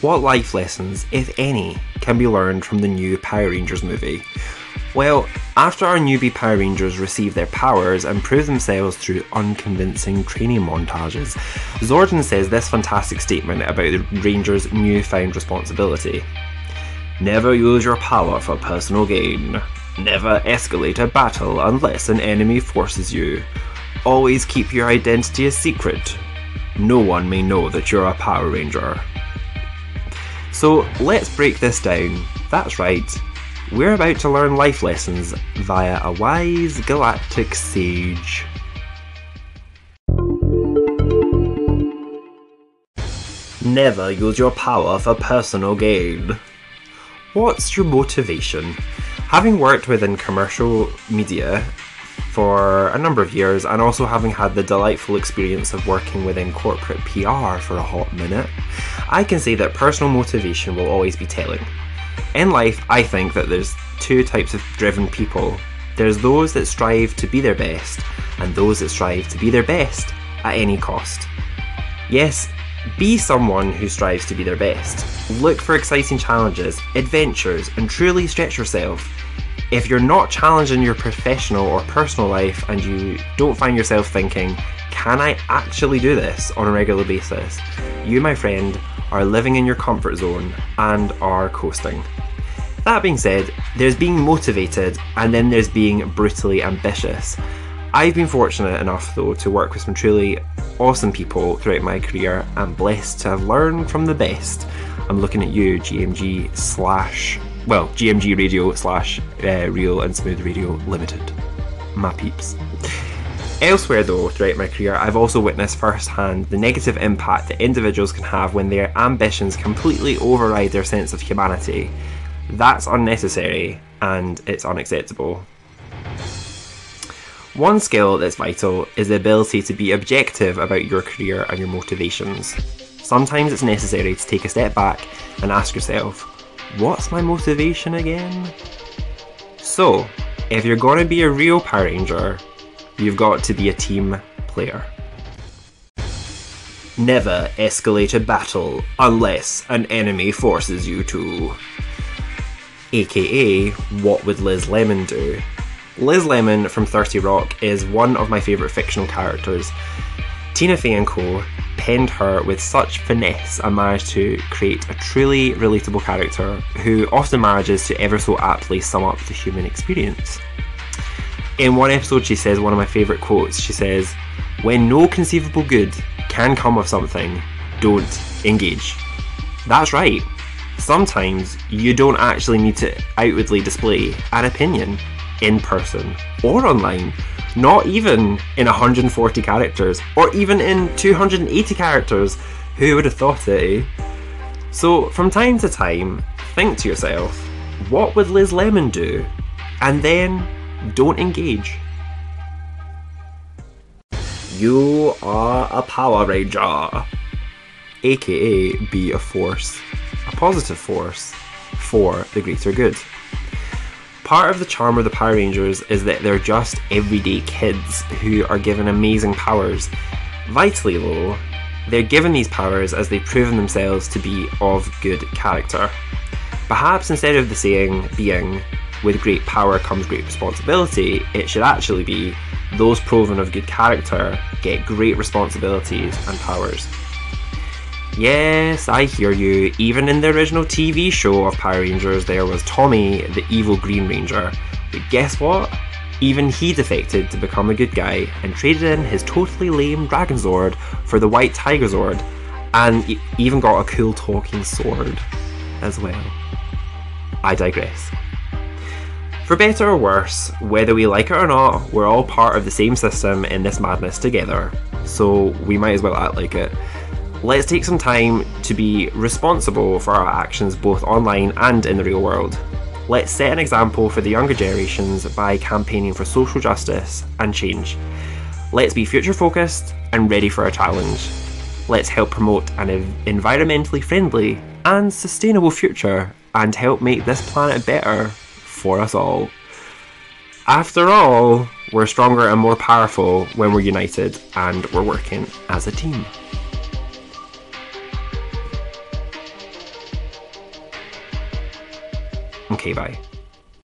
What life lessons, if any, can be learned from the new Power Rangers movie? Well, after our newbie Power Rangers receive their powers and prove themselves through unconvincing training montages, Zordon says this fantastic statement about the Rangers' newfound responsibility. Never use your power for personal gain. Never escalate a battle unless an enemy forces you. Always keep your identity a secret. No one may know that you're a Power Ranger. So let's break this down. That's right, we're about to learn life lessons via a wise galactic sage. Never use your power for personal gain. What's your motivation? Having worked within commercial media for a number of years and also having had the delightful experience of working within corporate PR for a hot minute, I can say that personal motivation will always be telling. In life, I think that there's two types of driven people. There's those that strive to be their best, and those that strive to be their best at any cost. Yes, be someone who strives to be their best. Look for exciting challenges, adventures, and truly stretch yourself. If you're not challenged in your professional or personal life and you don't find yourself thinking, can I actually do this on a regular basis? You, my friend, are living in your comfort zone and are coasting. That being said, there's being motivated and then there's being brutally ambitious. I've been fortunate enough, though, to work with some truly awesome people throughout my career and blessed to have learned from the best. I'm looking at you, GMG slash, well, GMG Radio slash uh, Real and Smooth Radio Limited. My peeps. Elsewhere, though, throughout my career, I've also witnessed firsthand the negative impact that individuals can have when their ambitions completely override their sense of humanity. That's unnecessary and it's unacceptable. One skill that's vital is the ability to be objective about your career and your motivations. Sometimes it's necessary to take a step back and ask yourself, what's my motivation again? So, if you're going to be a real Power Ranger, you've got to be a team player. Never escalate a battle unless an enemy forces you to. AKA, what would Liz Lemon do? Liz Lemon from 30 Rock is one of my favourite fictional characters. Tina Fey and Co. penned her with such finesse and managed to create a truly relatable character who often manages to ever so aptly sum up the human experience. In one episode, she says one of my favourite quotes. She says, When no conceivable good can come of something, don't engage. That's right. Sometimes you don't actually need to outwardly display an opinion in person or online, not even in 140 characters or even in 280 characters. Who would have thought it, eh? So, from time to time, think to yourself, what would Liz Lemon do? And then don't engage. You are a Power Ranger, aka be a force, a positive force for the greater good. Part of the charm of the Power Rangers is that they're just everyday kids who are given amazing powers. Vitally, though, they're given these powers as they've proven themselves to be of good character. Perhaps instead of the saying being, with great power comes great responsibility, it should actually be those proven of good character get great responsibilities and powers. Yes, I hear you. Even in the original TV show of Power Rangers, there was Tommy, the evil Green Ranger. But guess what? Even he defected to become a good guy and traded in his totally lame Dragon Zord for the White Tiger Zord, and even got a cool talking sword as well. I digress. For better or worse, whether we like it or not, we're all part of the same system in this madness together, so we might as well act like it. Let's take some time to be responsible for our actions both online and in the real world. Let's set an example for the younger generations by campaigning for social justice and change. Let's be future focused and ready for a challenge. Let's help promote an environmentally friendly and sustainable future and help make this planet better for us all. After all, we're stronger and more powerful when we're united and we're working as a team. Bye.